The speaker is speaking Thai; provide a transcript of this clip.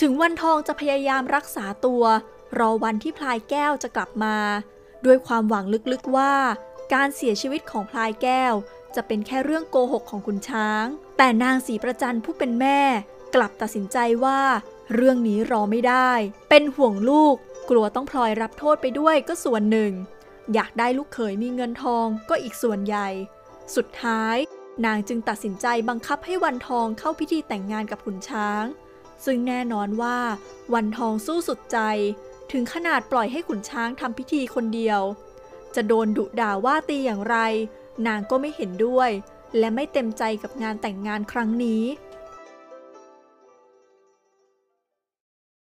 ถึงวันทองจะพยายามรักษาตัว รอวันที่พลายแก้วจะกลับมา ด้วยความหวังลึกๆว่า การเสียชีวิตของพลายแก้ว จะเป็นแค่เรื่องโกหกของคุณช้าง แต่นางศรีประจันผู้เป็นแม่ กลับตัดสินใจว่า เรื่องนี้รอไม่ได้ เป็นห่วงลูก กลัวต้องพลอยรับโทษไปด้วยก็ส่วนหนึ่ง อยากได้ลูกเขยมีเงินทองก็อีกส่วนใหญ่ สุดท้าย นางจึงตัดสินใจบังคับให้วันทองเข้าพิธีแต่งงานกับขุนช้าง ซึ่งแน่นอนว่าวันทองสู้สุดใจ ถึงขนาดปล่อยให้ขุนช้างทำพิธีคนเดียว จะโดนดุด่าว่าตีอย่างไร นางก็ไม่เห็นด้วย และไม่เต็มใจกับงานแต่งงานครั้งนี้